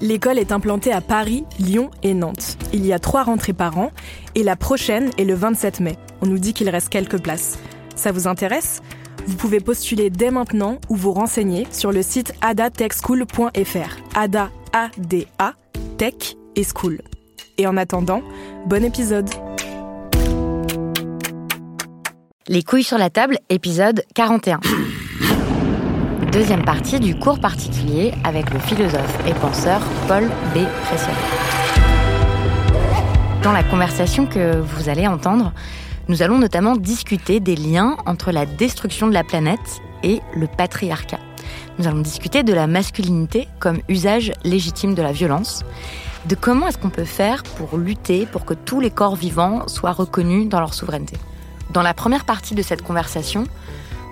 L'école est implantée à Paris, Lyon et Nantes. Il y a trois rentrées par an et la prochaine est le 27 mai. On nous dit qu'il reste quelques places. Ça vous intéresse? Vous pouvez postuler dès maintenant ou vous renseigner sur le site adatechschool.fr. Ada, A-D-A, Tech et School. Et en attendant, bon épisode Les couilles sur la table, épisode 41. Deuxième partie du cours particulier avec le philosophe et penseur Paul B. Preciado. Dans la conversation que vous allez entendre, nous allons notamment discuter des liens entre la destruction de la planète et le patriarcat. Nous allons discuter de la masculinité comme usage légitime de la violence, de comment est-ce qu'on peut faire pour lutter pour que tous les corps vivants soient reconnus dans leur souveraineté. Dans la première partie de cette conversation,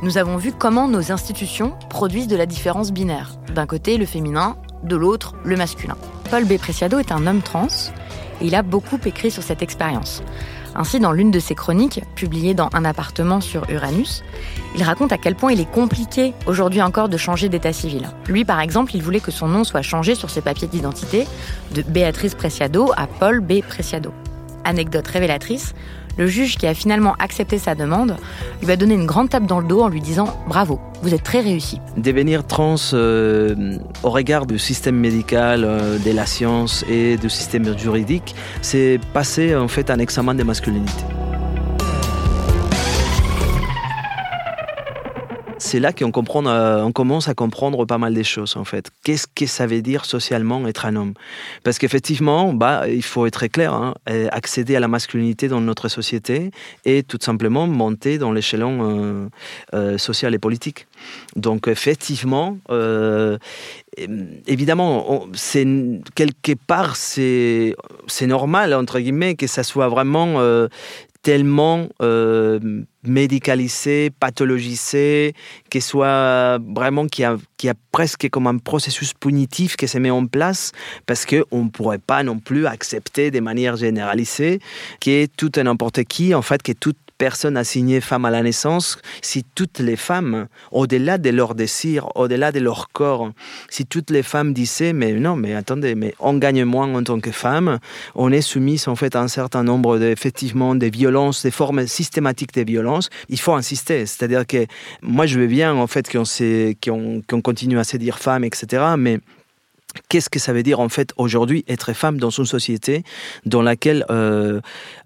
nous avons vu comment nos institutions produisent de la différence binaire. D'un côté, le féminin, de l'autre, le masculin. Paul B. Preciado est un homme trans et il a beaucoup écrit sur cette expérience. Ainsi, dans l'une de ses chroniques, publiée dans Un appartement sur Uranus, il raconte à quel point il est compliqué aujourd'hui encore de changer d'état civil. Lui, par exemple, il voulait que son nom soit changé sur ses papiers d'identité de Béatrice Preciado à Paul B. Preciado. Anecdote révélatrice, le juge qui a finalement accepté sa demande lui a donné une grande tape dans le dos en lui disant Bravo, vous êtes très réussi. Devenir trans euh, au regard du système médical, euh, de la science et du système juridique, c'est passer en fait un examen de masculinité. C'est là qu'on euh, on commence à comprendre pas mal des choses en fait. Qu'est-ce que ça veut dire socialement être un homme? Parce qu'effectivement, bah, il faut être clair, hein, accéder à la masculinité dans notre société et tout simplement monter dans l'échelon euh, euh, social et politique. Donc effectivement, évidemment, c'est quelque part c'est normal entre guillemets que ça soit vraiment tellement euh, médicalisé, pathologisé, qu'il soit vraiment a, a presque comme un processus punitif qui se met en place parce qu'on ne pourrait pas non plus accepter de manière généralisée que tout et n'importe qui, en fait, que toute personne assignée femme à la naissance, si toutes les femmes, au-delà de leur désir, au-delà de leur corps, si toutes les femmes disaient, mais non, mais attendez, mais on gagne moins en tant que femme, on est soumise en fait à un certain nombre de violences, des formes systématiques de violences, il faut insister. C'est-à-dire que moi je veux bien en fait qu'on qu'on continue à se dire femme, etc. Mais Qu'est-ce que ça veut dire en fait aujourd'hui être femme dans une société dans laquelle euh,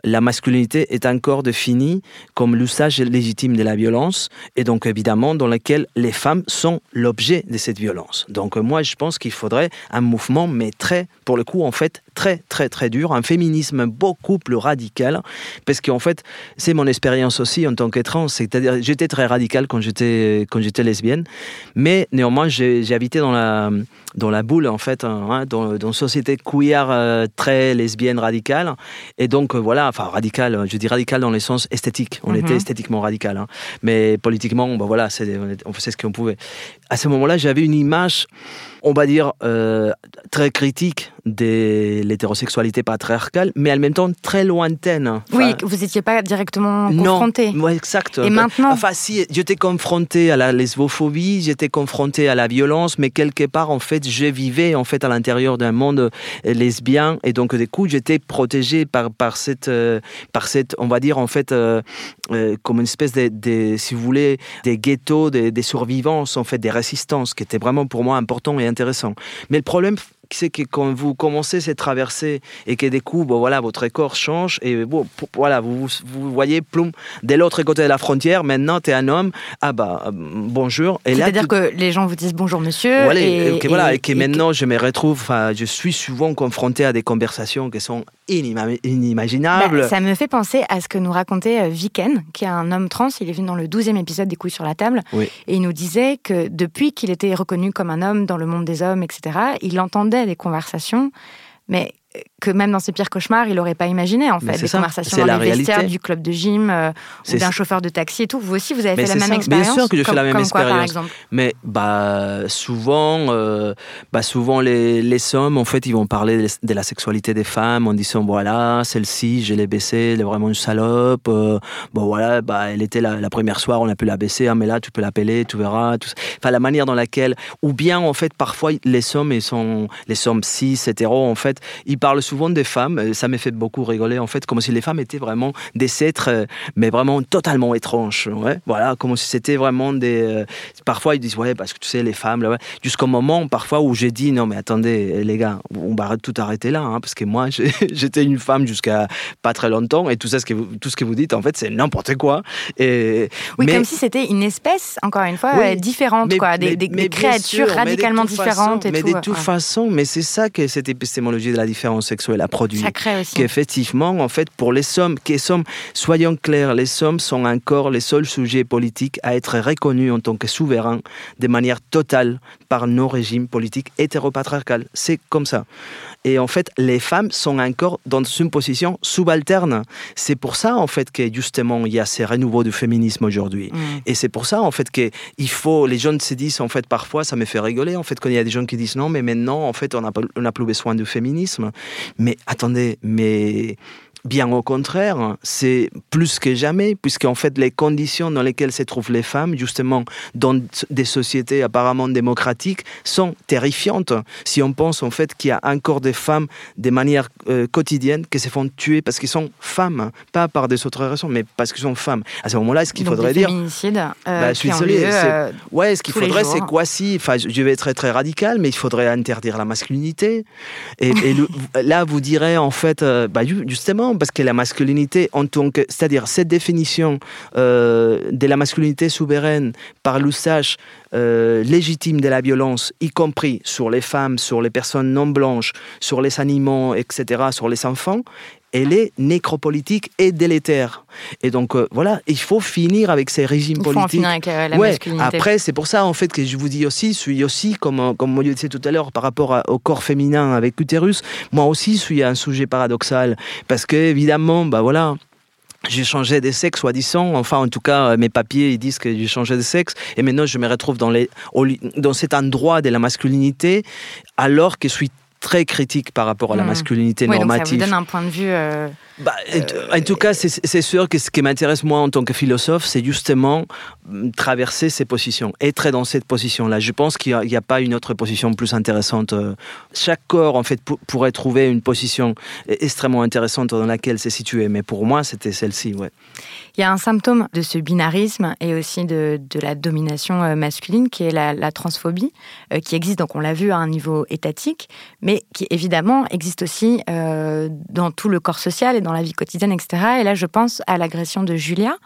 la masculinité est encore définie comme l'usage légitime de la violence et donc évidemment dans laquelle les femmes sont l'objet de cette violence? Donc moi je pense qu'il faudrait un mouvement mais très pour le coup en fait très très très dur, un féminisme beaucoup plus radical parce qu'en fait c'est mon expérience aussi en tant que trans, c'est-à-dire j'étais très radical quand j'étais quand j'étais lesbienne mais néanmoins j'ai habité dans la dans la boule en fait, hein, dans, dans, une société queer euh, très lesbienne radicale. Et donc euh, voilà, enfin radicale, je dis radicale dans le sens esthétique. On était mhm. esthétiquement radical, hein. mais politiquement, bon voilà, on faisait ce qu'on pouvait. À ce moment-là, j'avais une image on va dire, euh, très critique de l'hétérosexualité patriarcale, mais en même temps très lointaine. oui, vous n'étiez pas directement confronté. Non, exact. Et maintenant Enfin, si, j'étais confronté à la lesbophobie, j'étais confronté à la violence, mais quelque part, en fait, je vivais en fait à l'intérieur d'un monde lesbien, et donc, du coup, j'étais protégé par, par, cette, euh, par cette, on va dire, en fait, euh, comme une espèce de, si vous voulez, des ghettos, des, des survivances, en fait, des résistance, qui était vraiment pour moi important et intéressant. Mais le problème, c'est que quand vous commencez cette traversée et que des coups, bon, voilà, votre corps change et bon, voilà, vous, vous voyez, ploum, de l'autre côté de la frontière, maintenant tu es un homme, ah bah euh, bonjour. C'est-à-dire que les gens vous disent bonjour monsieur. Voilà, et, que, voilà, et que maintenant je me retrouve, je suis souvent confronté à des conversations qui sont Bah, ça me fait penser à ce que nous racontait euh, Viken, qui est un homme trans, il est venu dans le 12e épisode des couilles sur la table, et il nous disait que depuis qu'il était reconnu comme un homme dans le monde des hommes, etc., il entendait des conversations, mais que même dans ses pires cauchemars, il n'aurait pas imaginé en fait des conversations dans les vestiaires du club de gym euh, ou d'un chauffeur de taxi et tout. Vous aussi, vous avez fait la même expérience. Bien sûr que j'ai fait la même expérience. Mais bah souvent, euh, bah souvent les, les hommes en fait, ils vont parler de la sexualité des femmes en disant voilà celle-ci, je l'ai baissée, elle est vraiment une salope. Euh, bon voilà, bah elle était la, première soir, on a pu la baisser, ah, mais là tu peux l'appeler, tu verras. Tout Enfin la manière dans laquelle, ou bien en fait parfois les hommes ils sont les hommes cis hétéros en fait, ils parlent souvent des femmes, ça m'a fait beaucoup rigoler en fait, comme si les femmes étaient vraiment des êtres, euh, mais vraiment totalement étranges. Ouais. Voilà, comme si c'était vraiment des. Euh, parfois ils disent ouais parce que tu sais les femmes là, ouais. jusqu'au moment parfois où j'ai dit non mais attendez les gars, on va tout arrêter là hein, parce que moi j'étais une femme jusqu'à pas très longtemps et tout ça ce que vous, tout ce que vous dites en fait c'est n'importe quoi. Et oui, comme si c'était une espèce encore une fois euh, différente quoi, des, des, créatures radicalement différentes. et mais de toute façon, mais c'est ça que cette épistémologie de la différence sexuelle a produit. Qu'effectivement, en fait, pour les sommes, qui sommes, soyons clairs, les sommes sont encore les seuls sujets politiques à être reconnus en tant que souverains de manière totale par nos régimes politiques hétéropatriarcales. C'est comme ça. Et en fait, les femmes sont encore dans une position subalterne. C'est pour ça, en fait, que justement, il y a ces renouveaux du féminisme aujourd'hui. Mm. Et c'est pour ça, en fait, qu'il faut, les jeunes se disent, en fait, parfois, ça me fait rigoler, en fait, quand il y a des gens qui disent non, mais maintenant, en fait, on n'a plus besoin du féminisme. Mais attendez, mais Bien au contraire, c'est plus que jamais, puisqu'en fait, les conditions dans lesquelles se trouvent les femmes, justement, dans des sociétés apparemment démocratiques, sont terrifiantes. Si on pense en fait qu'il y a encore des femmes, de manière euh, quotidienne, qui se font tuer parce qu'elles sont femmes, pas par des autres raisons, mais parce qu'elles sont femmes. À ce moment-là, ce qu'il faudrait des dire. Féminicides. Euh, bah, je suis désolé. Euh, ouais, ce qu'il faudrait, c'est quoi si. Enfin, je vais être très, très radical, mais il faudrait interdire la masculinité. Et, là, vous direz, en fait, bah, justement, parce que la masculinité, en tant que, c'est-à-dire cette définition euh, de la masculinité souveraine par l'usage euh, légitime de la violence, y compris sur les femmes, sur les personnes non blanches, sur les animaux, etc., sur les enfants, elle est nécropolitique et délétère. Et donc euh, voilà, il faut finir avec ces régimes politiques. avec la masculinité. Après, c'est pour ça en fait que je vous dis aussi, je suis aussi comme comme moi je disais tout à l'heure par rapport au corps féminin avec utérus, moi aussi je suis un sujet paradoxal parce que évidemment, bah voilà, j'ai changé de sexe, soi-disant. Enfin, en tout cas, mes papiers ils disent que j'ai changé de sexe. Et maintenant, je me retrouve dans, les, dans cet endroit de la masculinité, alors que je suis très critique par rapport à la hmm. masculinité normative. Donc ça vous donne un point de vue. Euh, bah, en tout cas, c'est sûr que ce qui m'intéresse moi en tant que philosophe, c'est justement mm, traverser ces positions, être dans cette position-là. Je pense qu'il n'y a, pas une autre position plus intéressante. Euh. Chaque corps, en fait, pourrait trouver une position extrêmement intéressante dans laquelle c'est situé. Mais pour moi, c'était celle-ci, ouais. Il y a un symptôme de ce binarisme et aussi de, de la domination euh, masculine qui est la, transphobie, euh, qui existe, donc on l'a vu à un niveau étatique, mais qui évidemment existe aussi dans tout le corps social et dans la vie quotidienne, etc. Et là, je pense à l'agression de Julia,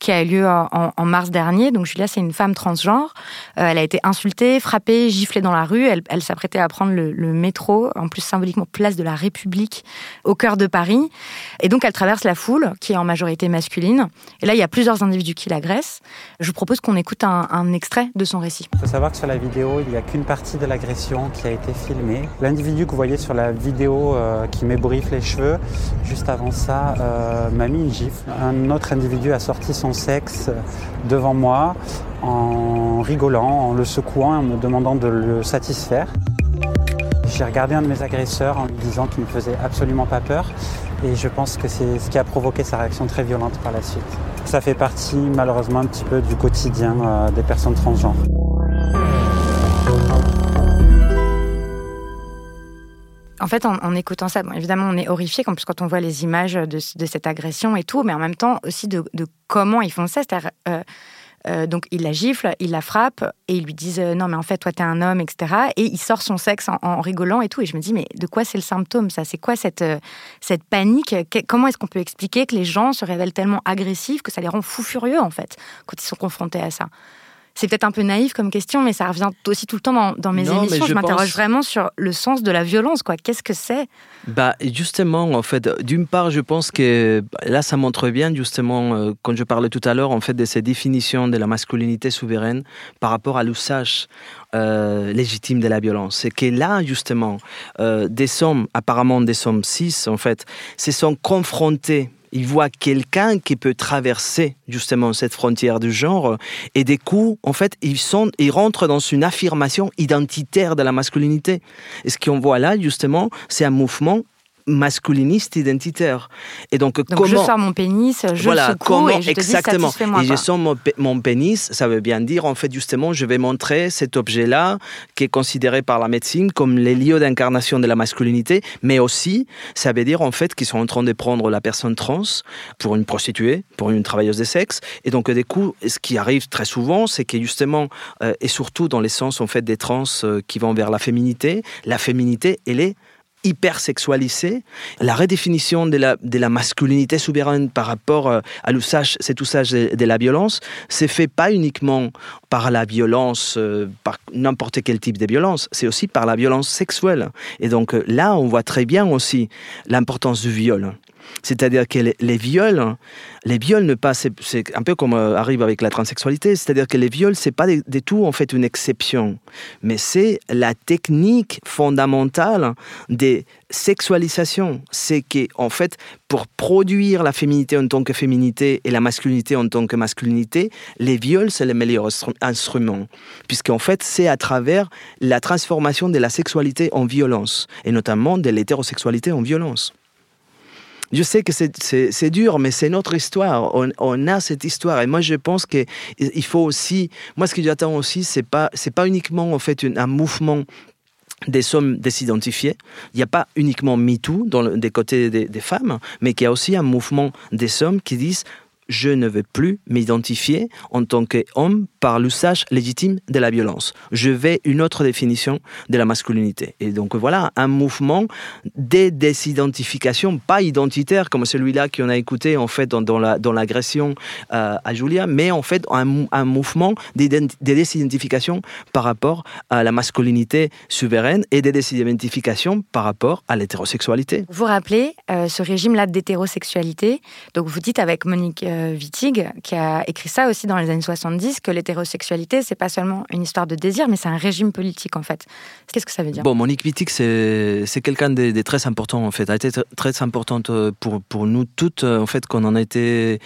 qui a eu lieu en, mars dernier. Donc Julia, c'est une femme transgenre. Euh, elle a été insultée, frappée, giflée dans la rue. Elle, s'apprêtait à prendre le, métro, en plus symboliquement place de la République, au cœur de Paris. Et donc, elle traverse la foule, qui est en majorité masculine. Et là, il y a plusieurs individus qui l'agressent. Je vous propose qu'on écoute un, extrait de son récit. Il faut savoir que sur la vidéo, il n'y a qu'une partie de l'agression qui a été filmée. L'individu que vous voyez sur la vidéo euh, qui m'ébouriffe les cheveux, juste avant ça, euh, m'a mis une gifle. Un autre individu a sorti son sexe devant moi en rigolant, en le secouant en me demandant de le satisfaire. J'ai regardé un de mes agresseurs en lui disant qu'il ne faisait absolument pas peur et je pense que c'est ce qui a provoqué sa réaction très violente par la suite. Ça fait partie malheureusement un petit peu du quotidien euh, des personnes transgenres. En fait, en, écoutant ça, bon, évidemment, on est horrifié quand, quand on voit les images de, cette agression et tout, mais en même temps aussi de, comment ils font ça. C'est-à-dire, euh, Euh, donc il la gifle, il la frappe et ils lui disent euh, non mais en fait toi t'es un homme etc. Et il sort son sexe en, rigolant et tout et je me dis mais de quoi c'est le symptôme ça? C'est quoi cette cette panique? Comment est-ce qu'on peut expliquer que les gens se révèlent tellement agressifs que ça les rend fous furieux en fait quand ils sont confrontés à ça? C'est peut-être un peu naïf comme question, mais ça revient aussi tout le temps dans, mes émissions. Je, m'interroge vraiment sur le sens de la violence. quoi. Qu'est-ce que c'est? Bah, Justement, en fait, d'une part, je pense que là, ça montre bien, justement, euh, quand je parlais tout à l'heure, en fait, de ces définitions de la masculinité souveraine par rapport à l'usage euh, légitime de la violence. C'est que là, justement, euh, des hommes, apparemment des hommes cis, en fait, se sont confrontés il voit quelqu'un qui peut traverser justement cette frontière du genre et des coups, en fait, ils, sont, ils rentrent dans une affirmation identitaire de la masculinité. Et ce qu'on voit là, justement, c'est un mouvement masculiniste identitaire. Et donc, comment je sors mon pénis, je voilà, comment, et je exactement. Te dis, moi, et je sors mon, pénis, ça veut bien dire en fait justement, je vais montrer cet objet-là qui est considéré par la médecine comme les lieux d'incarnation de la masculinité, mais aussi ça veut dire en fait qu'ils sont en train de prendre la personne trans pour une prostituée, pour une travailleuse de sexe. Et donc du coup, ce qui arrive très souvent, c'est que justement, euh, et surtout dans les sens en fait des trans euh, qui vont vers la féminité, la féminité, elle est hypersexualisée. La redéfinition de la, de la masculinité souveraine par rapport euh, à l'usage, cet usage de, la violence, c'est fait pas uniquement par la violence, euh, par n'importe quel type de violence, c'est aussi par la violence sexuelle. Et donc euh, là, on voit très bien aussi l'importance du viol. C'est-à-dire que les, viols, les viols ne pas, c'est un peu comme euh, arrive avec la transsexualité, c'est-à-dire que les viols, c'est pas du tout en fait une exception, mais c'est la technique fondamentale des sexualisations. C'est que fait, pour produire la féminité en tant que féminité et la masculinité en tant que masculinité, les viols, c'est le meilleur instrument, puisqu'en fait, c'est à travers la transformation de la sexualité en violence, et notamment de l'hétérosexualité en violence. Je sais que c'est dur, mais c'est notre histoire. On, a cette histoire. Et moi, je pense qu'il faut aussi. Moi, ce que j'attends aussi, c'est pas, pas uniquement en fait un mouvement des hommes désidentifiés. Il n'y a pas uniquement MeToo des côtés des, des femmes, mais qu'il y a aussi un mouvement des hommes qui disent je ne veux plus m'identifier en tant qu'homme par l'usage légitime de la violence. Je vais une autre définition de la masculinité. Et donc voilà, un mouvement de désidentification, pas identitaire comme celui-là qu'on a écouté en fait dans, dans l'agression euh, à Julia, mais en fait un, mouvement de désidentification par rapport à la masculinité souveraine et de désidentification par rapport à l'hétérosexualité. Vous rappelez euh, ce régime-là d'hétérosexualité, donc vous dites avec Monique euh, Wittig, qui a écrit ça aussi dans les années 70, que l'hétérosexualité, c'est pas seulement une histoire de désir, mais c'est un régime politique, en fait. Qu'est-ce que ça veut dire Bon, Monique Wittig, c'est quelqu'un de, très important, en fait. A été très importante euh, pour, pour nous toutes, euh, en fait, qu'on en a été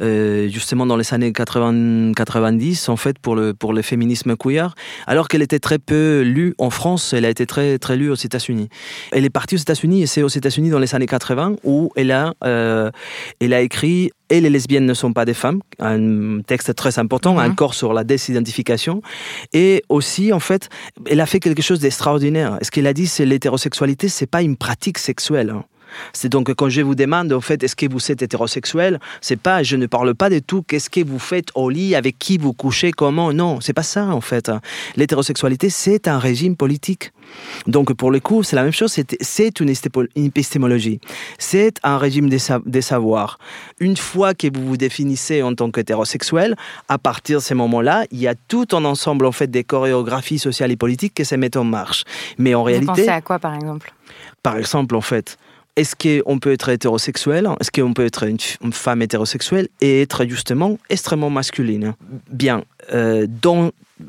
justement dans les années 80, 90, en fait, pour le, pour le féminisme queer, alors qu'elle était très peu lue en France, elle a été très, très lue aux États-Unis. Elle est partie aux États-Unis, et c'est aux États-Unis dans les années 80 où elle a, elle a écrit et les lesbiennes ne sont pas des femmes, un texte très important, un mhm. sur la désidentification. Et aussi, en fait, elle a fait quelque chose d'extraordinaire. Ce qu'elle a dit, c'est l'hétérosexualité, c'est pas une pratique sexuelle. Hein. C'est donc quand je vous demande, en fait, est-ce que vous êtes hétérosexuel C'est pas, je ne parle pas de tout. Qu'est-ce que vous faites au lit Avec qui vous couchez Comment Non, c'est pas ça en fait. L'hétérosexualité, c'est un régime politique. Donc pour le coup, c'est la même chose, c'est une épistémologie, c'est un régime des, savoirs. Une fois que vous vous définissez en tant qu'hétérosexuel, à partir de ces moments-là, il y a tout un ensemble en fait des chorégraphies sociales et politiques qui se mettent en marche. Mais en réalité... Vous pensez à quoi par exemple? Par exemple, en fait, est-ce qu'on peut être hétérosexuel Est-ce qu'on peut être une femme hétérosexuelle et être justement extrêmement masculine? Bien, euh,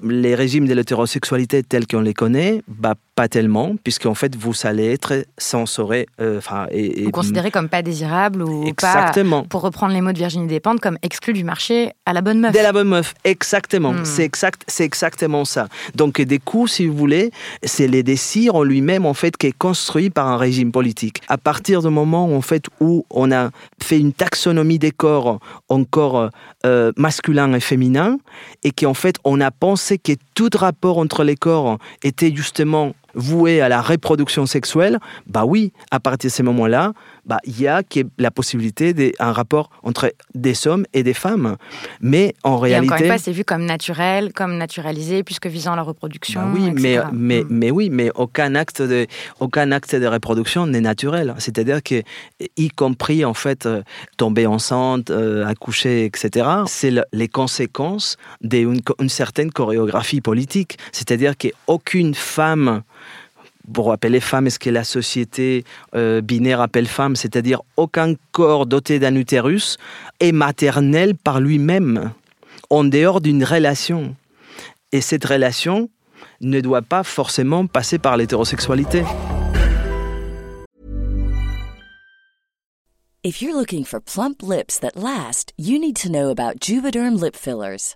les régimes de l'hétérosexualité tels qu'on les connaît, bah, pas tellement, puisqu'en fait, vous allez être censuré. Euh, enfin et, considéré comme pas désirable ou exactement. pour reprendre les mots de Virginie Despentes, comme exclu du marché à la bonne meuf. De la bonne meuf, exactement. Hmm. C'est exact, c'est exactement ça. Donc, des coups, si vous voulez, c'est les désirs en lui-même, en fait, qui est construit par un régime politique. À partir du moment, en fait, où on a fait une taxonomie des corps encore euh, masculin et féminin, et qu'en fait, on a pensé que tout rapport entre les corps était justement voué à la reproduction sexuelle, bah oui, à partir de ce moment-là, bah, il y a la possibilité d'un rapport entre des hommes et des femmes. Mais en réalité. Et encore une fois, c'est vu comme naturel, comme naturalisé, puisque visant la reproduction. Bah oui, mais, mais, mm. mais, oui, mais aucun acte de, aucun acte de reproduction n'est naturel. C'est-à-dire que, y compris, en fait, euh, tomber enceinte, euh, accoucher, etc., c'est les conséquences d'une une certaine chorégraphie politique. C'est-à-dire qu'aucune femme pour appeler femme ce que la société euh, binaire appelle femme, c'est-à-dire aucun corps doté d'un utérus est maternel par lui-même, en dehors d'une relation. Et cette relation ne doit pas forcément passer par l'hétérosexualité. If you're looking for plump lips that last, you need to know about Juvederm lip fillers.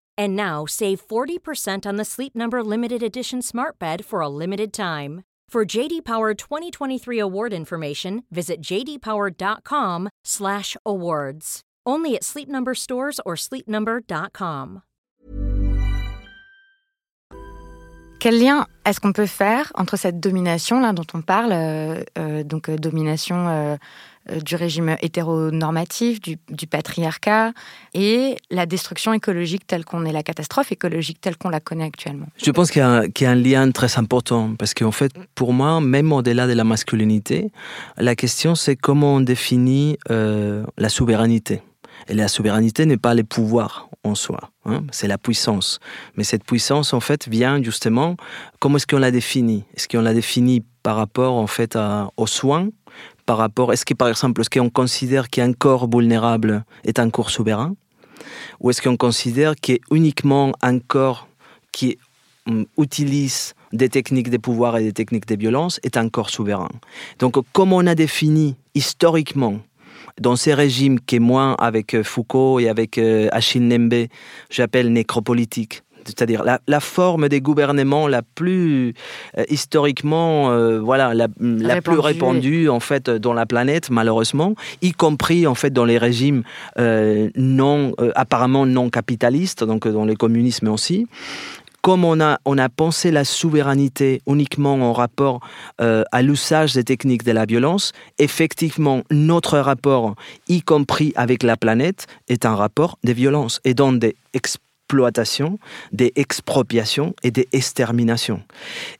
And now save 40% on the Sleep Number limited edition smart bed for a limited time. For JD Power 2023 award information, visit jdpower.com/awards. Only at Sleep Number stores or sleepnumber.com. Quel lien est-ce qu'on peut faire entre cette domination là dont on parle, euh, euh, donc euh, domination euh, du régime hétéronormatif, du, patriarcat et la destruction écologique telle qu'on est, la catastrophe écologique telle qu'on la connaît actuellement. Je pense qu'il y, a un lien très important parce qu'en fait, pour moi, même au-delà de la masculinité, la question c'est comment on définit euh, la souveraineté. Et la souveraineté n'est pas les pouvoirs en soi, hein, c'est la puissance. Mais cette puissance, en fait, vient justement, comment est-ce qu'on la définit? Est-ce qu'on la définit par rapport, en fait, aux soins par rapport, est-ce que par exemple, est-ce qu'on considère qu'un corps vulnérable est un corps souverain Ou est-ce qu'on considère qu'uniquement un corps qui hum, utilise des techniques de pouvoir et des techniques de violence est un corps souverain? Donc, comme on a défini historiquement dans ces régimes qui, moi, avec Foucault et avec euh, Achille Nembe, j'appelle nécropolitique, c'est-à-dire la, forme des gouvernements la plus euh, historiquement euh, voilà la, plus répandue. en fait dans la planète malheureusement y compris en fait dans les régimes euh, non apparemment non capitalistes donc dans le communisme aussi. Comme on a, on a pensé la souveraineté uniquement en rapport à l'usage des techniques de la violence, effectivement, notre rapport, y compris avec la planète, est un rapport de violence. Et dans des exploitation, des expropriations et des exterminations.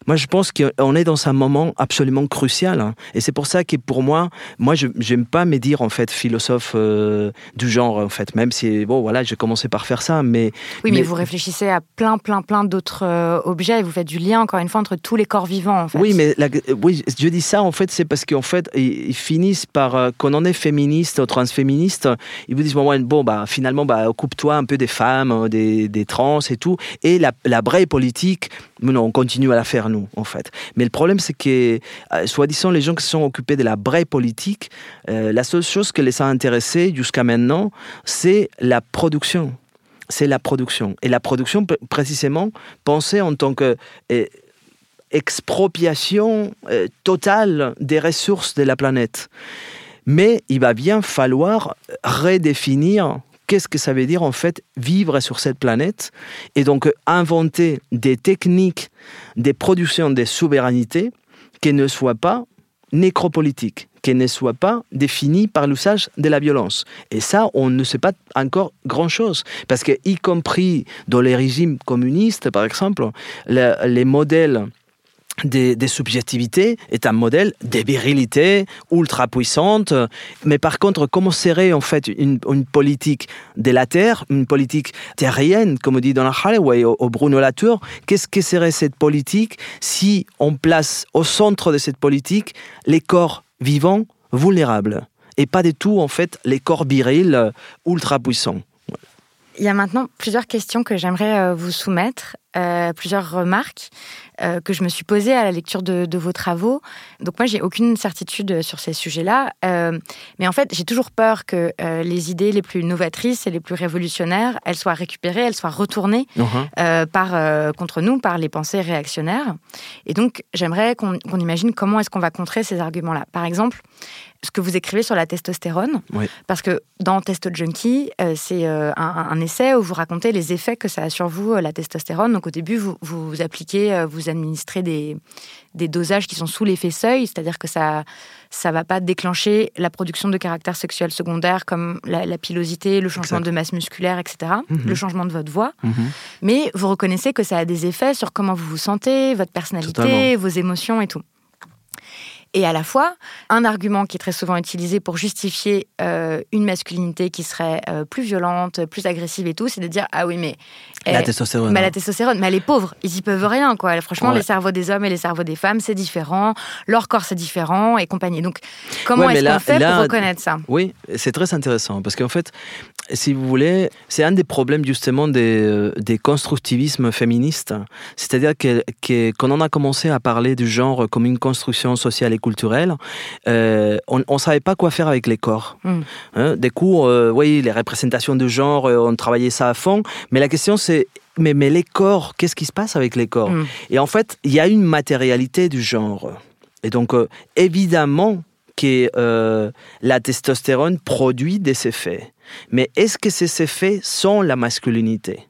Moi, je pense qu'on est dans un moment absolument crucial. Hein. et c'est pour ça que pour moi, moi, je n'aime pas me dire, en fait, philosophe euh, du genre, en fait, même si, bon, voilà, j'ai commencé par faire ça, mais... Oui, mais, vous réfléchissez à plein, plein, plein d'autres euh, objets et vous faites du lien, encore une fois, entre tous les corps vivants, en fait. Oui, mais oui, je dis ça, en fait, c'est parce qu'en fait, ils, finissent par, euh, quand on est féministe transféministe, ils vous disent, bon, bon bah, finalement, bah, occupe-toi un peu des femmes, des des, trans et tout. Et la, la politique, non, on continue à la faire nous, en fait. Mais le problème, c'est que, euh, soi-disant, les gens qui sont occupés de la braille politique, euh, la seule chose qui les a intéressés jusqu'à maintenant, c'est la production. C'est la production. Et la production, précisément, pensée en tant que euh, expropriation totale des ressources de la planète. Mais il va bien falloir redéfinir qu'est-ce que ça veut dire en fait vivre sur cette planète et donc inventer des techniques, des productions de souveraineté qui ne soient pas nécropolitiques, qui ne soient pas définies par l'usage de la violence. Et ça, on ne sait pas encore grand-chose. Parce que, y compris dans les régimes communistes, par exemple, les modèles des, subjectivités est un modèle de virilité ultra puissante. Mais par contre, comment serait en fait une, politique de la terre, une politique terrienne, comme on dit dans la Holloway, au, au Bruno Latour? Qu'est-ce que serait cette politique si on place au centre de cette politique les corps vivants vulnérables et pas du tout en fait les corps virils ultra puissants? Il y a maintenant plusieurs questions que j'aimerais euh, vous soumettre, euh, plusieurs remarques euh, que je me suis posées à la lecture de, vos travaux. Donc moi, j'ai aucune certitude sur ces sujets-là, mais en fait, j'ai toujours peur que les idées les plus novatrices et les plus révolutionnaires, elles soient récupérées, elles soient retournées uh-huh. par contre nous par les pensées réactionnaires. Et donc, j'aimerais qu'on imagine comment est-ce qu'on va contrer ces arguments-là. Par exemple, ce que vous écrivez sur la testostérone. Parce que dans Testo Junkie, euh, c'est euh, un, essai où vous racontez les effets que ça a sur vous, euh, la testostérone. Donc au début, vous, vous appliquez, vous administrez des, des dosages qui sont sous l'effet seuil, c'est-à-dire que ça ça va pas déclencher la production de caractères sexuels secondaires comme la, pilosité, le changement de masse musculaire, etc., mhm. le changement de votre voix. Mhm. Mais vous reconnaissez que ça a des effets sur comment vous vous sentez, votre personnalité, vos émotions et tout et à la fois un argument qui est très souvent utilisé pour justifier euh, une masculinité qui serait euh, plus violente, plus agressive et tout, c'est de dire ah oui mais la testostérone, mais la hein. testostérone, mais elle est pauvre, ils y peuvent rien quoi. Franchement, les cerveaux des hommes et les cerveaux des femmes c'est différent, leur corps c'est différent et compagnie. Donc comment est-ce qu'on fait pour reconnaître ça? Oui, c'est très intéressant parce qu'en fait si vous voulez, c'est un des problèmes justement des, euh, des constructivismes féministes. C'est-à-dire que, que, quand on a commencé à parler du genre comme une construction sociale et culturelle, euh, on ne savait pas quoi faire avec les corps. Mm. Hein, des coups, euh, oui, les représentations de genre, on travaillait ça à fond, mais la question c'est mais, mais les corps, qu'est-ce qui se passe avec les corps? Mm. Et en fait, il y a une matérialité du genre. Et donc, évidemment, que la testostérone produit des effets. Mais est-ce que ces effets sont la masculinité?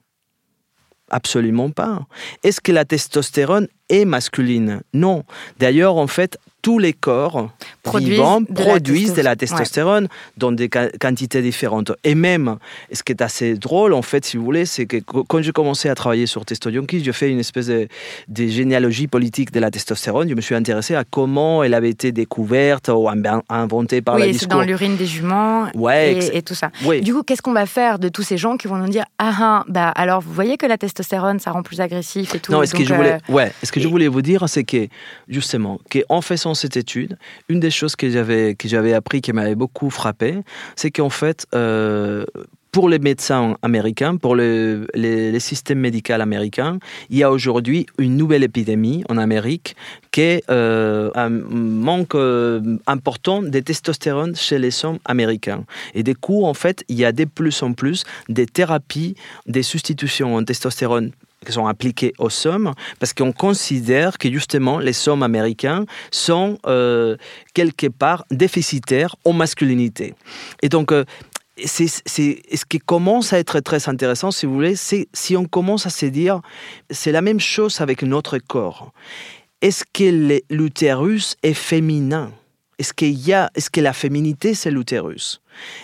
Absolument pas. Est-ce que la testostérone est masculine? Non. D'ailleurs, en fait, tous les corps produisent vivants de produisent de la testostérone dans des quantités différentes. Et même, ce qui est assez drôle, en fait, si vous voulez, c'est que quand j'ai commencé à travailler sur Testodionki, j'ai fait une espèce de, généalogie politique de la testostérone. Je me suis intéressé à comment elle avait été découverte ou inventée par oui, la discours. dans l'urine des juments et, tout ça. Du coup, qu'est-ce qu'on va faire de tous ces gens qui vont nous dire Ah, ah bah alors vous voyez que la testostérone, ça rend plus agressif et tout. Non, ce que je voulais, euh, ouais, ce que je voulais vous dire, c'est que justement, qu'en faisant cette étude, une des choses que j'avais que j'avais appris qui m'avait beaucoup frappé, c'est qu'en fait euh, pour les médecins américains, pour les, les, systèmes médicaux américains, il y a aujourd'hui une nouvelle épidémie en Amérique qui est euh, un manque euh, important de testostérone chez les hommes américains. Et du coup, en fait, il y a de plus en plus des thérapies, des substitutions en testostérone qui sont appliquées aux sommes, parce qu'on considère que justement les sommes américains sont euh, quelque part déficitaires en masculinité. Et donc, euh, c'est, ce qui commence à être très intéressant, si vous voulez, c'est si on commence à se dire, c'est la même chose avec notre corps. Est-ce que l'utérus est féminin? Est-ce qu'il est-ce que la féminité c'est l'utérus?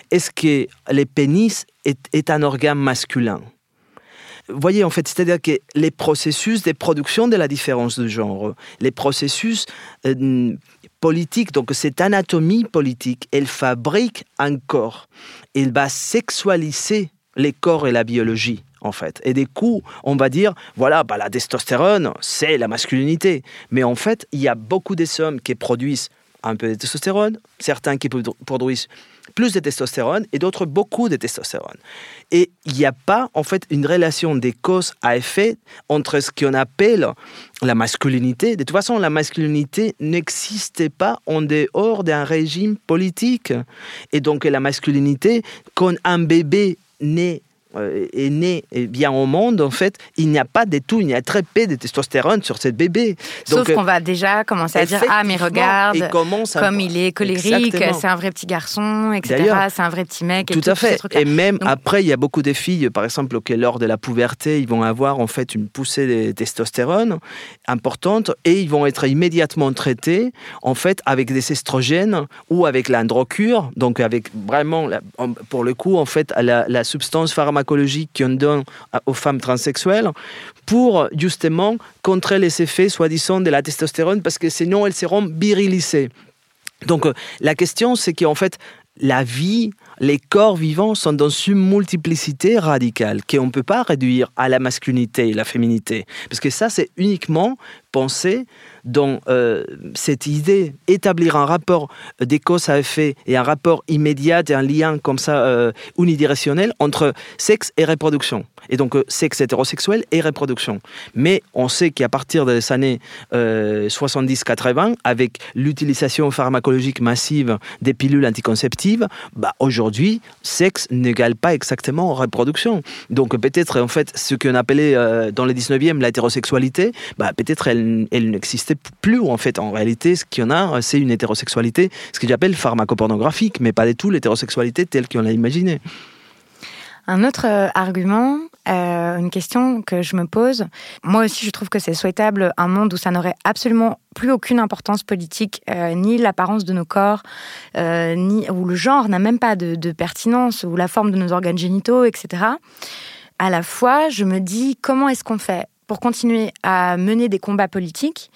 Est-ce que le pénis est, est un organe masculin? Voyez, en fait, c'est-à-dire que les processus de production de la différence de genre, les processus euh, politiques, donc cette anatomie politique, elle fabrique un corps. Elle va sexualiser les corps et la biologie en fait. Et des coups, on va dire, voilà, bah, la testostérone, c'est la masculinité. Mais en fait, il y a beaucoup de sommes qui produisent un peu de testostérone, certains qui produisent plus de testostérone et d'autres beaucoup de testostérone. Et il n'y a pas en fait une relation des causes à effet entre ce qu'on appelle la masculinité. De toute façon, la masculinité n'existait pas en dehors d'un régime politique. Et donc la masculinité, quand un bébé euh, est né et vient au monde, en fait, il n'y a pas de tout, il y a très peu de testostérone sur cette bébé. Sauf qu'on va déjà commencer à dire Ah, mais regarde, comme il est colérique, c'est un vrai petit garçon, etc. C'est un vrai petit mec. tout, à fait. Et même après, il y a beaucoup de filles, par exemple, qui lors de la puberté, ils vont avoir en fait une poussée de testostérone importante et ils vont être immédiatement traités en fait avec des estrogènes ou avec l'androcure, donc avec vraiment, pour le coup, en fait, la, la substance pharmacologique qu'on donne aux femmes transsexuelles pour justement contrer les effets soi-disant de la testostérone parce que sinon elles seront virilisées. Donc euh, la question c'est qu'en fait la vie, les corps vivants sont dans une multiplicité radicale qu'on ne peut pas réduire à la masculinité et la féminité. Parce que ça, c'est uniquement penser dans euh, cette idée, établir un rapport des causes à effet et un rapport immédiat et un lien comme ça euh, unidirectionnel entre sexe et reproduction. Et donc euh, sexe hétérosexuel et reproduction. Mais on sait qu'à partir des années 70-80, avec l'utilisation pharmacologique massive des pilules anticonceptives, bah, aujourd'hui, sexe n'égale pas exactement reproduction. Donc peut-être en fait ce qu'on appelait dans le 19e l'hétérosexualité, bah, peut-être elle, elle n'existait plus, en fait, en réalité, ce qu'il y en a, c'est une hétérosexualité, ce que j'appelle pharmacopornographique, mais pas du tout l'hétérosexualité telle qu'on l'a imaginée. Un autre euh, argument, euh, une question que je me pose, moi aussi je trouve que c'est souhaitable un monde où ça n'aurait absolument plus aucune importance politique, euh, ni l'apparence de nos corps, ni où le genre n'a même pas de, pertinence, ou la forme de nos organes génitaux, etc. À la fois, je me dis comment est-ce qu'on fait pour continuer à mener des combats politiques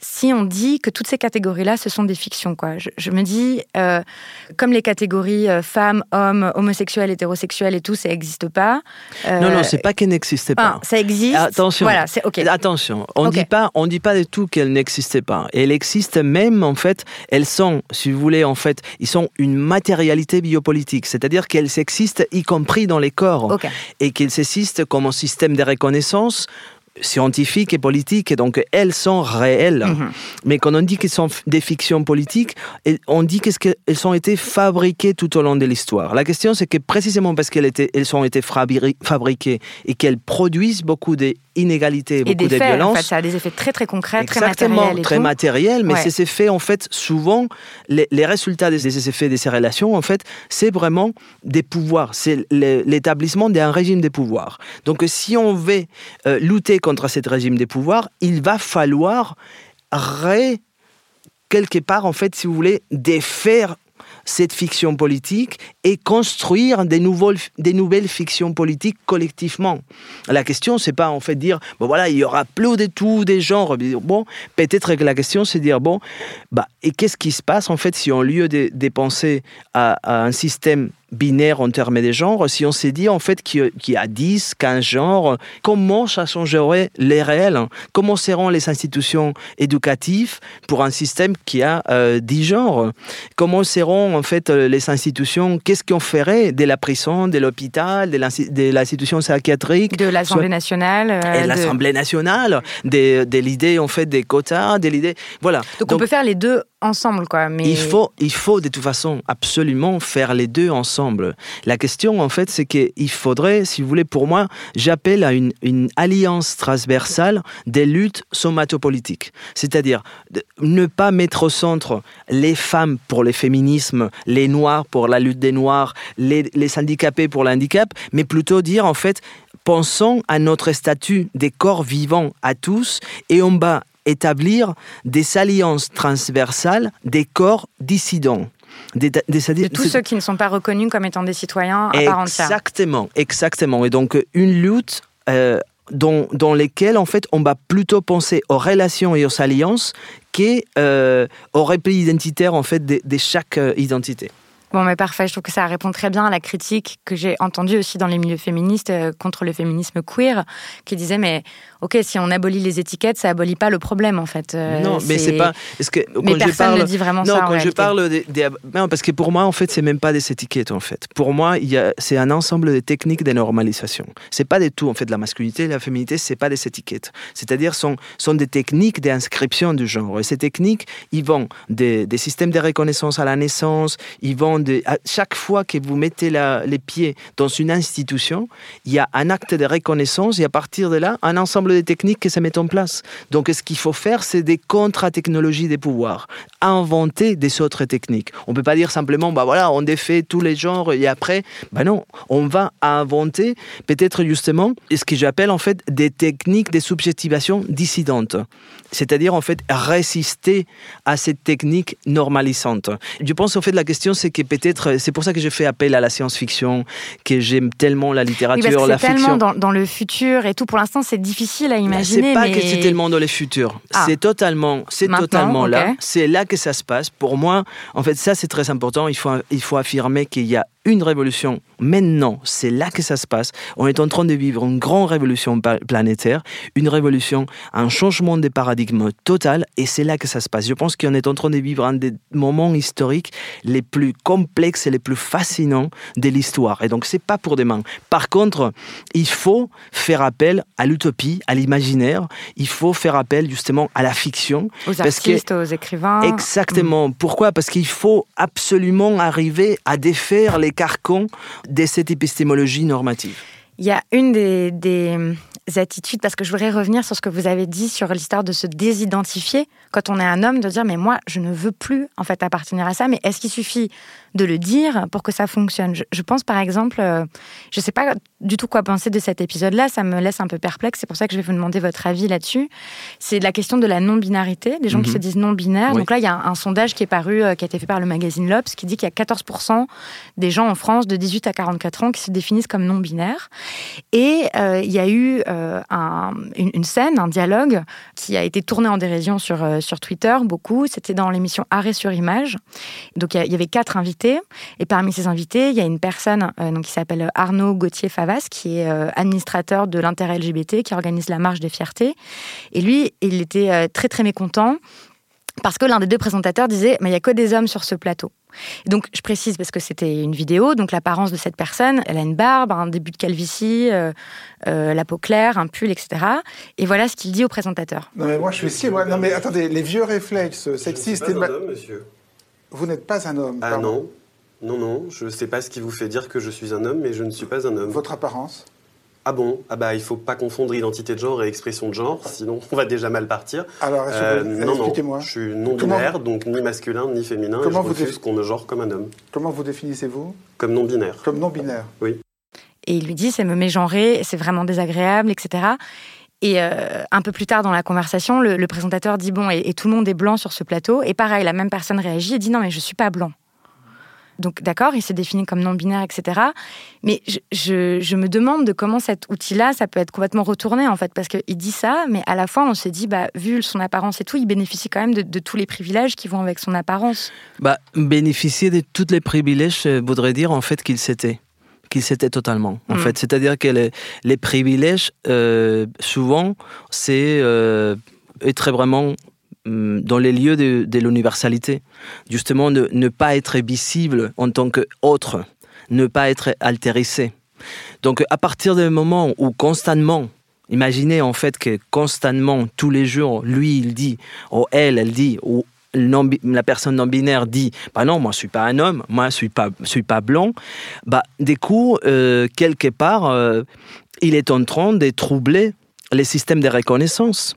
si on dit que toutes ces catégories-là, ce sont des fictions. Quoi. Je, me dis, euh, comme les catégories euh, femmes, hommes, homosexuels, hétérosexuels et tout, ça n'existe pas. Euh, non, non, c'est pas qu'elle n'existait pas. ça existe. Attention. Voilà, c'est ok. Attention, on ne dit pas, on dit pas du tout qu'elle n'existait pas. Elle existe même en fait. Elles sont, si vous voulez, en fait, ils sont une matérialité biopolitique, c'est-à-dire qu'elles existent y compris dans les corps et qu'elles existent comme un système de reconnaissance scientifiques et politiques, et donc elles sont réelles. Mhm. Mais quand on dit qu'elles sont des fictions politiques, on dit qu'elles ont été fabriquées tout au long de l'histoire. La question, c'est que précisément parce qu'elles elles ont été fabriquées et qu'elles produisent beaucoup d'inégalités, beaucoup et de violences. En fait, ça a des effets très très concrets, très matériels. très matériels, mais ces effets, en fait, souvent, les, résultats de ces effets de ces relations, en fait, c'est vraiment des pouvoirs, c'est l'établissement d'un régime des pouvoirs. Donc, si on veut euh, lutter contre ce régime des pouvoirs, il va falloir ré, quelque part, en fait, si vous voulez, défaire cette fiction politique et construire des, des nouvelles fictions politiques collectivement. La question, c'est pas en fait dire, bon voilà, il y aura plus de tout, des genres. Bon, peut-être que la question, c'est dire, bon, bah, et qu'est-ce qui se passe en fait si au lieu de, de penser à, à un système binaire en termes des genres, si on s'est dit en fait qu'il y a 10, 15 genres, comment ça changerait les réels? Comment seront les institutions éducatives pour un système qui a 10 euh, genres? Comment seront en fait euh, les institutions? Qu'est-ce qu'on ferait de la prison, de l'hôpital, de l'institution psychiatrique? De l'Assemblée nationale euh, Et l'Assemblée nationale, de, de l'idée en fait des quotas, de l'idée... Voilà. Donc, on peut faire les deux ensemble, quoi. Il, faut, il faut de toute façon absolument faire les deux ensemble. La question, en fait, c'est qu'il faudrait, si vous voulez, pour moi, j'appelle à une, une, alliance transversale des luttes somatopolitiques. C'est-à-dire ne pas mettre au centre les femmes pour le féminisme, les noirs pour la lutte des noirs, les, les handicapés pour l'handicap, mais plutôt dire, en fait, pensons à notre statut des corps vivants à tous et on va établir des alliances transversales des corps dissidents. Des, de tous ceux qui ne sont pas reconnus comme étant des citoyens à part entière. Exactement, exactement. Et donc une lutte euh, dans, dans lesquelles en fait on va plutôt penser aux relations et aux alliances qu'aux euh, repli identitaire en fait de, de chaque euh, identité. Bon, mais parfait. Je trouve que ça répond très bien à la critique que j'ai entendue aussi dans les milieux féministes euh, contre le féminisme queer, qui disait mais ok, si on abolit les étiquettes, ça abolit pas le problème en fait. Euh, non, mais c'est pas. Que mais personne ne dit vraiment non, ça. Non, quand je parle des, non, parce que pour moi en fait c'est même pas des étiquettes en fait. Pour moi c'est un ensemble de techniques de normalisation. C'est pas du tout en fait de la masculinité et la féminité, c'est pas des étiquettes. C'est-à-dire sont sont des techniques d'inscription du genre. Et ces techniques, ils vont des, des systèmes de reconnaissance à la naissance, ils vont de, à chaque fois que vous mettez la- les pieds dans une institution, il y a un acte de reconnaissance et à partir de là, un ensemble de techniques qui se mettent en place. Donc, ce qu'il faut faire, c'est des contre-technologies des pouvoirs, inventer des autres techniques. On peut pas dire simplement, bah voilà, on défait tous les genres et après, bah non, on va inventer peut-être justement ce que j'appelle en fait des techniques de subjectivation dissidentes. C'est-à-dire en fait résister à cette technique normalisante. Je pense en fait la question c'est que peut-être c'est pour ça que je fais appel à la science-fiction, que j'aime tellement la Oui, littérature, parce que la fiction. tellement dans, dans le futur et tout. Pour l'instant, c'est difficile à imaginer. C'est pas mais... que c'est tellement dans le futur. Ah. C'est totalement, c'est totalement là. C'est là que ça se passe. Pour moi, en fait, ça c'est très important. Il faut, il faut affirmer qu'il y a une révolution maintenant. C'est là que ça se passe. On est en train de vivre une grande révolution planétaire, une révolution, un changement de paradigme total, et c'est là que ça se passe. Je pense qu'on est en train de vivre un des moments historiques les plus complexes et les plus fascinants de l'histoire. Et donc, c'est pas pour demain. Par contre, il faut faire appel à l'utopie, à l'imaginaire. Il faut faire appel justement à la fiction. Aux parce que- artistes, aux écrivains. Exactement. Pourquoi? Parce qu'il faut absolument arriver à défaire les carcans de cette épistémologie normative. Il y a une des, des attitudes, parce que je voudrais revenir sur ce que vous avez dit sur l'histoire de se désidentifier quand on est un homme, de dire mais moi je ne veux plus en fait appartenir à ça. Mais est-ce qu'il suffit de le dire pour que ça fonctionne? Je, je pense par exemple, euh, je ne sais pas du tout quoi penser de cet épisode-là, ça me laisse un peu perplexe. C'est pour ça que je vais vous demander votre avis là-dessus. C'est la question de la non-binarité, des gens qui Mhm. se disent non-binaires. Oui. Donc là, il y a un, un sondage qui est paru, euh, qui a été fait par le magazine L'Obs, qui dit qu'il y a 14% des gens en France de 18 à 44 ans qui se définissent comme non-binaires. Et euh, il y a eu euh, un- une, une scène, un dialogue qui a été tourné en dérision sur, sur Twitter, beaucoup. C'était dans l'émission Arrêt sur image. Donc il y y avait quatre invités. Et parmi ces invités, il y a une personne donc, qui s'appelle Arnaud Qui est euh, administrateur de l'intérêt LGBT, qui organise la marche des fiertés. Et lui, il était euh, très très mécontent parce que l'un des deux présentateurs disait mais il y a que des hommes sur ce plateau. Et donc je précise parce que c'était une vidéo, donc l'apparence de cette personne, elle a une barbe, un début de calvitie, euh, euh, la peau claire, un pull, etc. Et voilà ce qu'il dit au présentateur. Non mais moi je suis si moi. Non mais attendez, les vieux réflexes sexistes et ma- monsieur. Vous n'êtes pas un homme. Ah pardon. non, non, non, je ne sais pas ce qui vous fait dire que je suis un homme, mais je ne suis pas un homme. Votre apparence? Ah bon? Ah bah il faut pas confondre identité de genre et expression de genre, sinon on va déjà mal partir. Alors est-ce que Euh, non, non, expliquez-moi. je suis non-binaire, donc ni masculin ni féminin, Comment et je vous refuse qu'on me genre comme un homme, Comment vous définissez-vous? Comme non-binaire. Comme non-binaire. Et il lui dit c'est me mégenrer, c'est vraiment désagréable, etc. Et euh, un peu plus tard dans la conversation, le, le présentateur dit bon, et, et tout le monde est blanc sur ce plateau. Et pareil, la même personne réagit et dit non, mais je suis pas blanc. Donc d'accord, il s'est défini comme non-binaire, etc. Mais je, je- je me demande de comment cet outil-là, ça peut être complètement retourné en fait, parce qu'il dit ça, mais à la fois on se dit, bah, vu son apparence et tout, il bénéficie quand même de, de tous les privilèges qui vont avec son apparence. Bah, bénéficier de tous les privilèges euh, voudrait dire en fait qu'il s'était qu'il s'était totalement en Mm. fait c'est-à-dire que les, les privilèges euh, souvent c'est euh, être vraiment dans les lieux de, de l'universalité justement ne, ne pas être visible en tant qu'autre ne pas être altérisé donc à partir du moment où constamment Imaginez en fait que constamment, tous les jours, lui, il dit, ou elle, elle dit, ou non- la personne non binaire dit, bah non, moi je suis pas un homme, moi je suis pas, je suis pas blanc. Bah, du coup, euh, quelque part, euh, il est en train de troubler les systèmes de reconnaissance.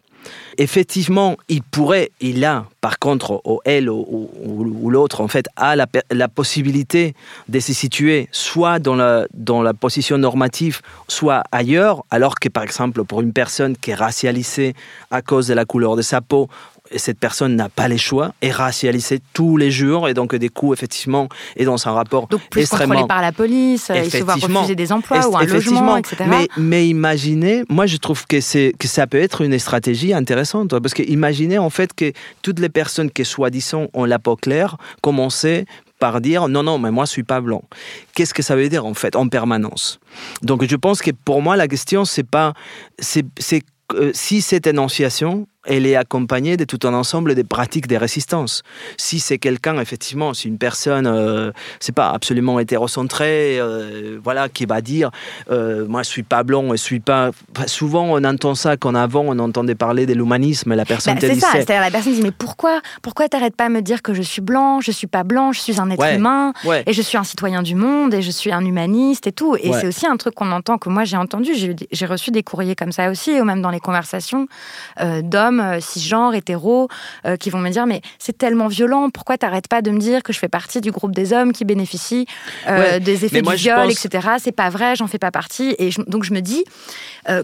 Effectivement, il pourrait, il a, par contre, ou elle ou, l'autre, en fait, a la, possibilité de se situer soit dans la position normative, soit ailleurs, alors que, par exemple, pour une personne qui est racialisée à cause de la couleur de sa peau, et cette personne n'a pas les choix, est racialisée tous les jours, et donc, du coup, effectivement, est dans un rapport Donc plus extrêmement... contrôlé par la police, euh, il se voit refuser des emplois ou un logement, etc. Mais, mais imaginez, moi je trouve que, que ça peut être une stratégie intéressante. Parce que imaginez en fait que toutes les personnes qui soi-disant ont la peau claire commençaient par dire non, non, mais moi je suis pas blanc. Qu'est-ce que ça veut dire en fait en permanence? Donc je pense que pour moi la question c'est pas. C'est, c'est, euh, si cette énonciation elle est accompagnée de tout un ensemble de pratiques de résistance. Si c'est quelqu'un, effectivement, si une personne, euh, c'est pas absolument hétérocentrée, euh, voilà, qui va dire, euh, moi je suis pas blanc, je suis pas. souvent on entend ça qu'en avant on entendait parler de l'humanisme, la personne. Bah, c'est ça, c'est-à-dire la personne dit mais pourquoi, pourquoi t'arrêtes pas à me dire que je suis blanc, je suis pas blanc, je suis un être humain et je suis un citoyen du monde et je suis un humaniste et tout. Et c'est aussi un truc qu'on entend que moi j'ai entendu, j'ai reçu des courriers comme ça aussi, ou même dans les conversations d'hommes euh, cisgenres, hétéros, euh, qui vont me dire mais c'est tellement violent, pourquoi t'arrêtes pas de me dire que je fais partie du groupe des hommes qui bénéficient euh, des effets du viol, etc. C'est pas vrai, j'en fais pas partie. Et donc je me dis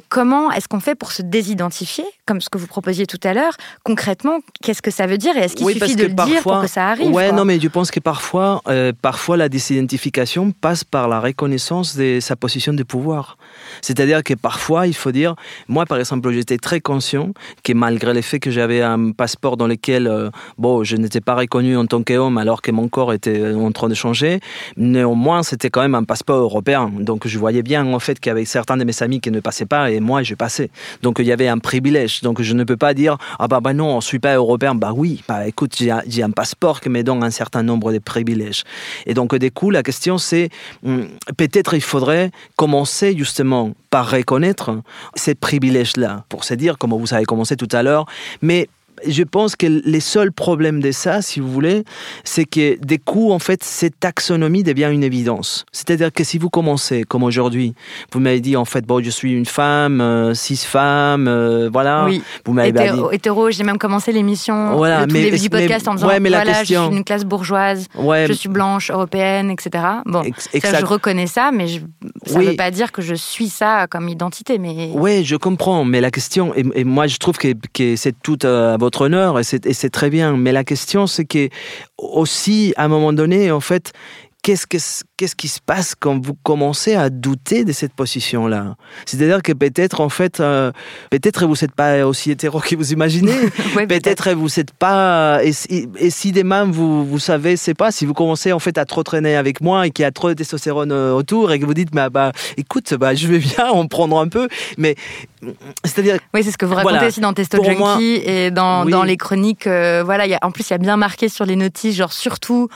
comment est-ce qu'on fait pour se désidentifier, comme ce que vous proposiez tout à l'heure, concrètement, qu'est-ce que ça veut dire et est-ce qu'il suffit de le dire pour que ça arrive Ouais, non, mais je pense que parfois, parfois la désidentification passe par la reconnaissance de sa position de pouvoir. C'est-à-dire que parfois, il faut dire, moi par exemple, j'étais très conscient que malgré le fait que j'avais un passeport dans lequel euh, bon, je n'étais pas reconnu en tant qu'homme alors que mon corps était euh, en train de changer, néanmoins, c'était quand même un passeport européen. Donc je voyais bien en fait avait certains de mes amis qui ne passaient pas et moi, je passais. Donc il y avait un privilège. Donc je ne peux pas dire, ah bah, bah non, on ne suis pas européen. Bah oui, bah écoute, j'ai un passeport qui me donne un certain nombre de privilèges. Et donc du coup, la question c'est, hum, peut-être il faudrait commencer justement par reconnaître ces privilèges-là, pour se dire, comme vous avez commencé tout à l'heure, mais je pense que les seuls problèmes de ça, si vous voulez, c'est que des coups, en fait, cette taxonomie devient une évidence. C'est-à-dire que si vous commencez, comme aujourd'hui, vous m'avez dit, en fait, bon, je suis une femme, euh, six femmes, euh, voilà. Oui. Vous m'avez hétéro, dit... hétéro j'ai même commencé l'émission, voilà, le tout début du podcast en disant, ouais, mais voilà, je suis une classe bourgeoise, je suis blanche, européenne, etc. Bon, ça, je reconnais ça, mais je, ça ne veut pas dire que je suis ça comme identité. Mais... Oui, je comprends, mais la question, et, moi, je trouve que, que c'est tout euh, à votre honneur et c'est très bien. Mais la question, c'est que aussi, à un moment donné, en fait, qu'est-ce, qu'est-ce qui se passe quand vous commencez à douter de cette position-là? C'est-à-dire que peut-être, en fait, euh, peut-être vous n'êtes pas aussi hétéro que vous imaginez. peut-être vous n'êtes pas. Et, si demain vous, vous savez, c'est pas, si vous commencez en fait à trop traîner avec moi et qu'il y a trop de testostérone euh, autour et que vous dites, bah, bah écoute, bah, je vais bien en prendre un peu. Mais c'est-à-dire. Oui, c'est ce que vous racontez aussi dans Testo Junkie et dans, dans les chroniques. Euh, voilà, y a, en plus, il y a bien marqué sur les notices, genre surtout.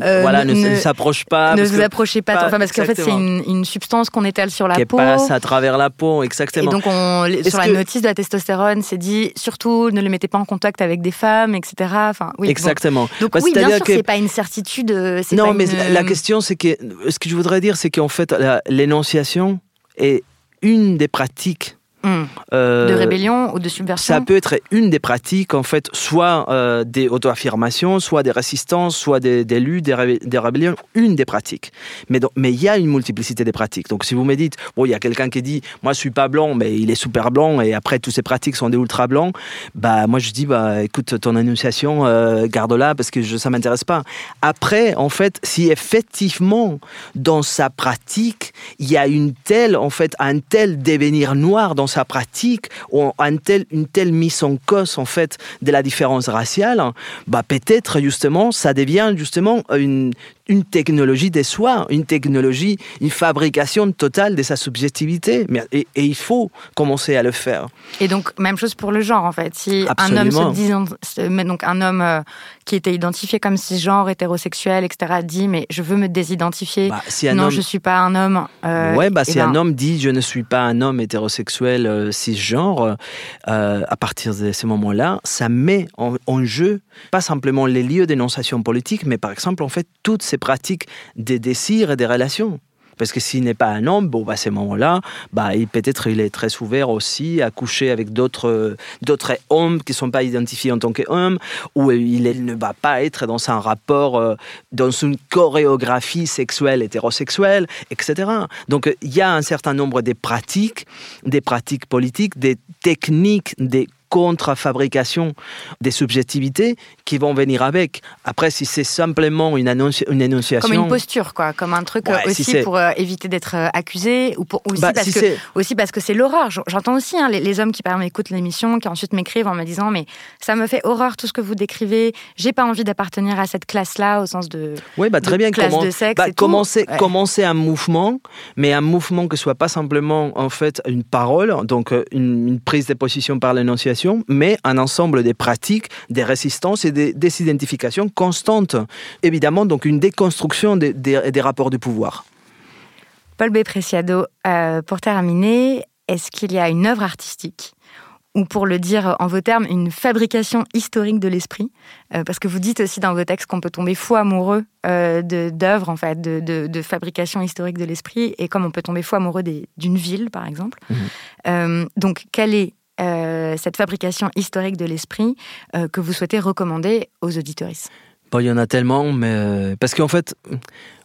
voilà, ne, ne s'approche pas. Ne vous approchez pas, enfin, parce qu'en fait, c'est une, une, substance qu'on étale sur la qui peau. Qui passe à travers la peau, exactement. Et donc, on, sur la notice de la testostérone, c'est dit surtout ne le mettez pas en contact avec des femmes, etc. Enfin, oui, exactement. Donc, oui, bien sûr, que... c'est pas une certitude. Non, mais une... la question, c'est que ce que je voudrais dire, c'est qu'en fait, l'énonciation est une des pratiques Hmm. Euh, de rébellion ou de subversion Ça peut être une des pratiques, en fait, soit euh, des auto-affirmations, soit des résistances, soit des, des luttes, des, rébellions, une des pratiques. Mais mais il y a une multiplicité des pratiques. Donc si vous me dites, bon, il y a quelqu'un qui dit, moi je suis pas blanc, mais il est super blanc, et après toutes ces pratiques sont des ultra blancs, bah moi je dis, bah écoute, ton énonciation, euh, garde-la parce que je, ça m'intéresse pas. Après, en fait, si effectivement dans sa pratique, il y a une telle, en fait, un tel devenir noir dans sa pratique, ou une telle, une telle mise en cause en fait de la différence raciale, bah peut-être justement ça devient justement une, une technologie des soins, une technologie, une fabrication totale de sa subjectivité. Et, et, il faut commencer à le faire. Et donc, même chose pour le genre, en fait. Si un homme se dit, donc un homme euh, qui était identifié comme cisgenre, hétérosexuel, etc., dit, mais je veux me désidentifier. Bah, non, je je suis pas un homme. Euh, ouais, bah, si un ben homme dit, je ne suis pas un homme hétérosexuel euh, cisgenre, euh, à partir de ce moment-là, ça met en, en, jeu pas simplement les lieux d'énonciation politique, mais par exemple, en fait, toutes ces pratique des désirs et des relations. Parce que s'il n'est pas un homme, bon, bah, à ce moment-là, bah, peut-être il est très ouvert aussi à coucher avec d'autres, d'autres hommes qui ne sont pas identifiés en tant qu'hommes, ou il ne va pas être dans un rapport, euh, dans une chorégraphie sexuelle hétérosexuelle, etc. Donc il y a un certain nombre de pratiques, des pratiques politiques, des techniques, des contre-fabrication des subjectivités qui vont venir avec. Après, si c'est simplement une, une énonciation... Comme une posture, quoi. Comme un truc euh, aussi pour euh, éviter d'être euh, accusé ou pour, aussi, bah, parce que, aussi parce que c'est l'horreur. J'entends aussi hein, les, hommes qui, par exemple, écoutent l'émission, qui ensuite m'écrivent en me disant « Mais ça me fait horreur tout ce que vous décrivez. J'ai pas envie d'appartenir à cette classe-là au sens de, oui, bah, très bien. classe de sexe. Bah, commencer, commencer un mouvement, mais un mouvement que soit pas simplement, en fait, une parole, donc une, une prise de position par l'énonciation mais un ensemble des pratiques, des résistances et des, des identifications constantes. Évidemment, donc une déconstruction des, des, des rapports de pouvoir. Paul B. Preciado, euh, pour terminer, est-ce qu'il y a une œuvre artistique ou pour le dire en vos termes, une fabrication historique de l'esprit, euh, parce que vous dites aussi dans vos textes qu'on peut tomber fou amoureux euh, d'œuvres, en fait, de, de, de, fabrication historique de l'esprit, et comme on peut tomber fou amoureux d'une ville, par exemple. Mmh. Euh, donc, quelle est cette fabrication historique de l'esprit euh, que vous souhaitez recommander aux Bon, il y en a tellement, mais euh, parce qu'en fait,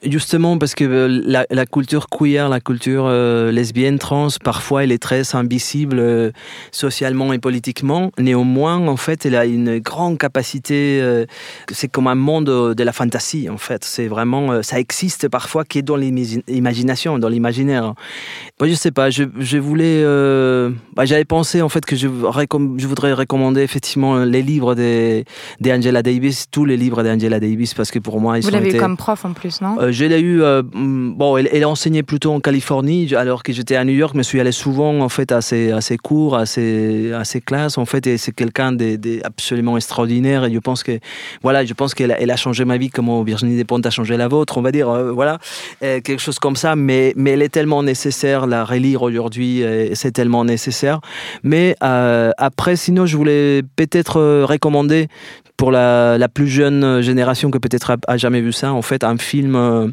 justement, parce que euh, la, culture queer, la culture euh, lesbienne, trans, parfois, elle est très invisible socialement et politiquement. Néanmoins, en fait, elle a une grande capacité. C'est comme un monde de la fantasy, en fait. C'est vraiment, ça existe parfois qui est dans l'imagination, dans l'imaginaire. Bon, je sais pas. Je, voulais, bah, j'avais pensé en fait que je, voudrais recommander effectivement les livres des, Angela Davis, tous les livres des Angela Davis parce que pour moi ils Vous l'avez été... eu comme prof en plus, non? Euh, Je l'ai eu. Euh, bon, elle, elle enseignait plutôt en Californie alors que j'étais à New York. Mais je suis allé souvent en fait à ses, à ses cours, à ses, à ses classes en fait. Et c'est quelqu'un d'absolument extraordinaire. Et je pense que voilà, je pense qu'elle elle a changé ma vie comme Virginie Despentes a changé la vôtre, on va dire. Euh, voilà, euh, quelque chose comme ça. Mais mais elle est tellement nécessaire la relire aujourd'hui. C'est tellement nécessaire. Mais euh, après, sinon, je voulais peut-être recommander pour la, plus jeune génération que peut-être a, jamais vu ça, en fait, un film euh,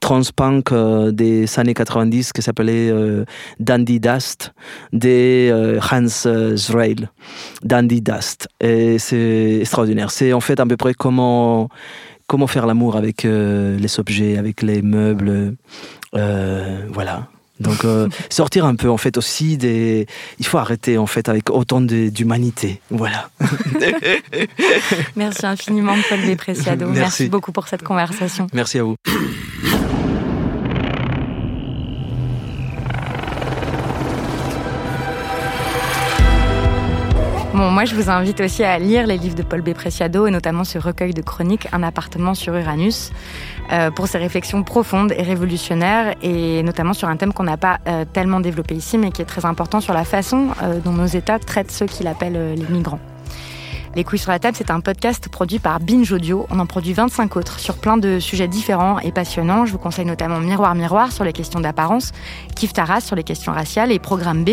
transpunk euh, des années 90 qui s'appelait euh, Dandy Dust de euh, Hans Zrail. Dandy Dust. Et c'est extraordinaire. C'est en fait à peu près comment, comment faire l'amour avec les objets, avec les meubles. voilà. Donc euh, sortir un peu en fait aussi des. Il faut arrêter en fait avec autant d'humanité. Voilà. Merci infiniment Paul Despreciado. Merci. Merci beaucoup pour cette conversation. Merci à vous. Bon, moi, je vous invite aussi à lire les livres de Paul. Preciado et notamment ce recueil de chroniques Un appartement sur Uranus pour ses réflexions profondes et révolutionnaires et notamment sur un thème qu'on n'a pas euh, tellement développé ici mais qui est très important sur la façon euh, dont nos États traitent ceux qu'il appelle euh, les migrants. Les couilles sur la table, c'est un podcast produit par Binge Audio. On en produit 25 autres sur plein de sujets différents et passionnants. Je vous conseille notamment Miroir Miroir sur les questions d'apparence, Kif Taras sur les questions raciales et Programme B,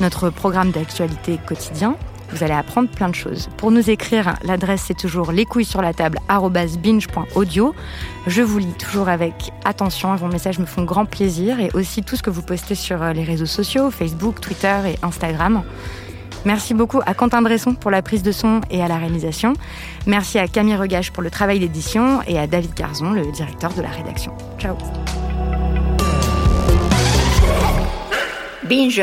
notre programme d'actualité quotidien. Vous allez apprendre plein de choses. Pour nous écrire, l'adresse c'est toujours les couilles sur la table binge.audio. Je vous lis toujours avec attention. Vos messages me font grand plaisir et aussi tout ce que vous postez sur les réseaux sociaux, Facebook, Twitter et Instagram. Merci beaucoup à Quentin Bresson pour la prise de son et à la réalisation. Merci à Camille Regage pour le travail d'édition et à David Garzon, le directeur de la rédaction. Ciao. Binge.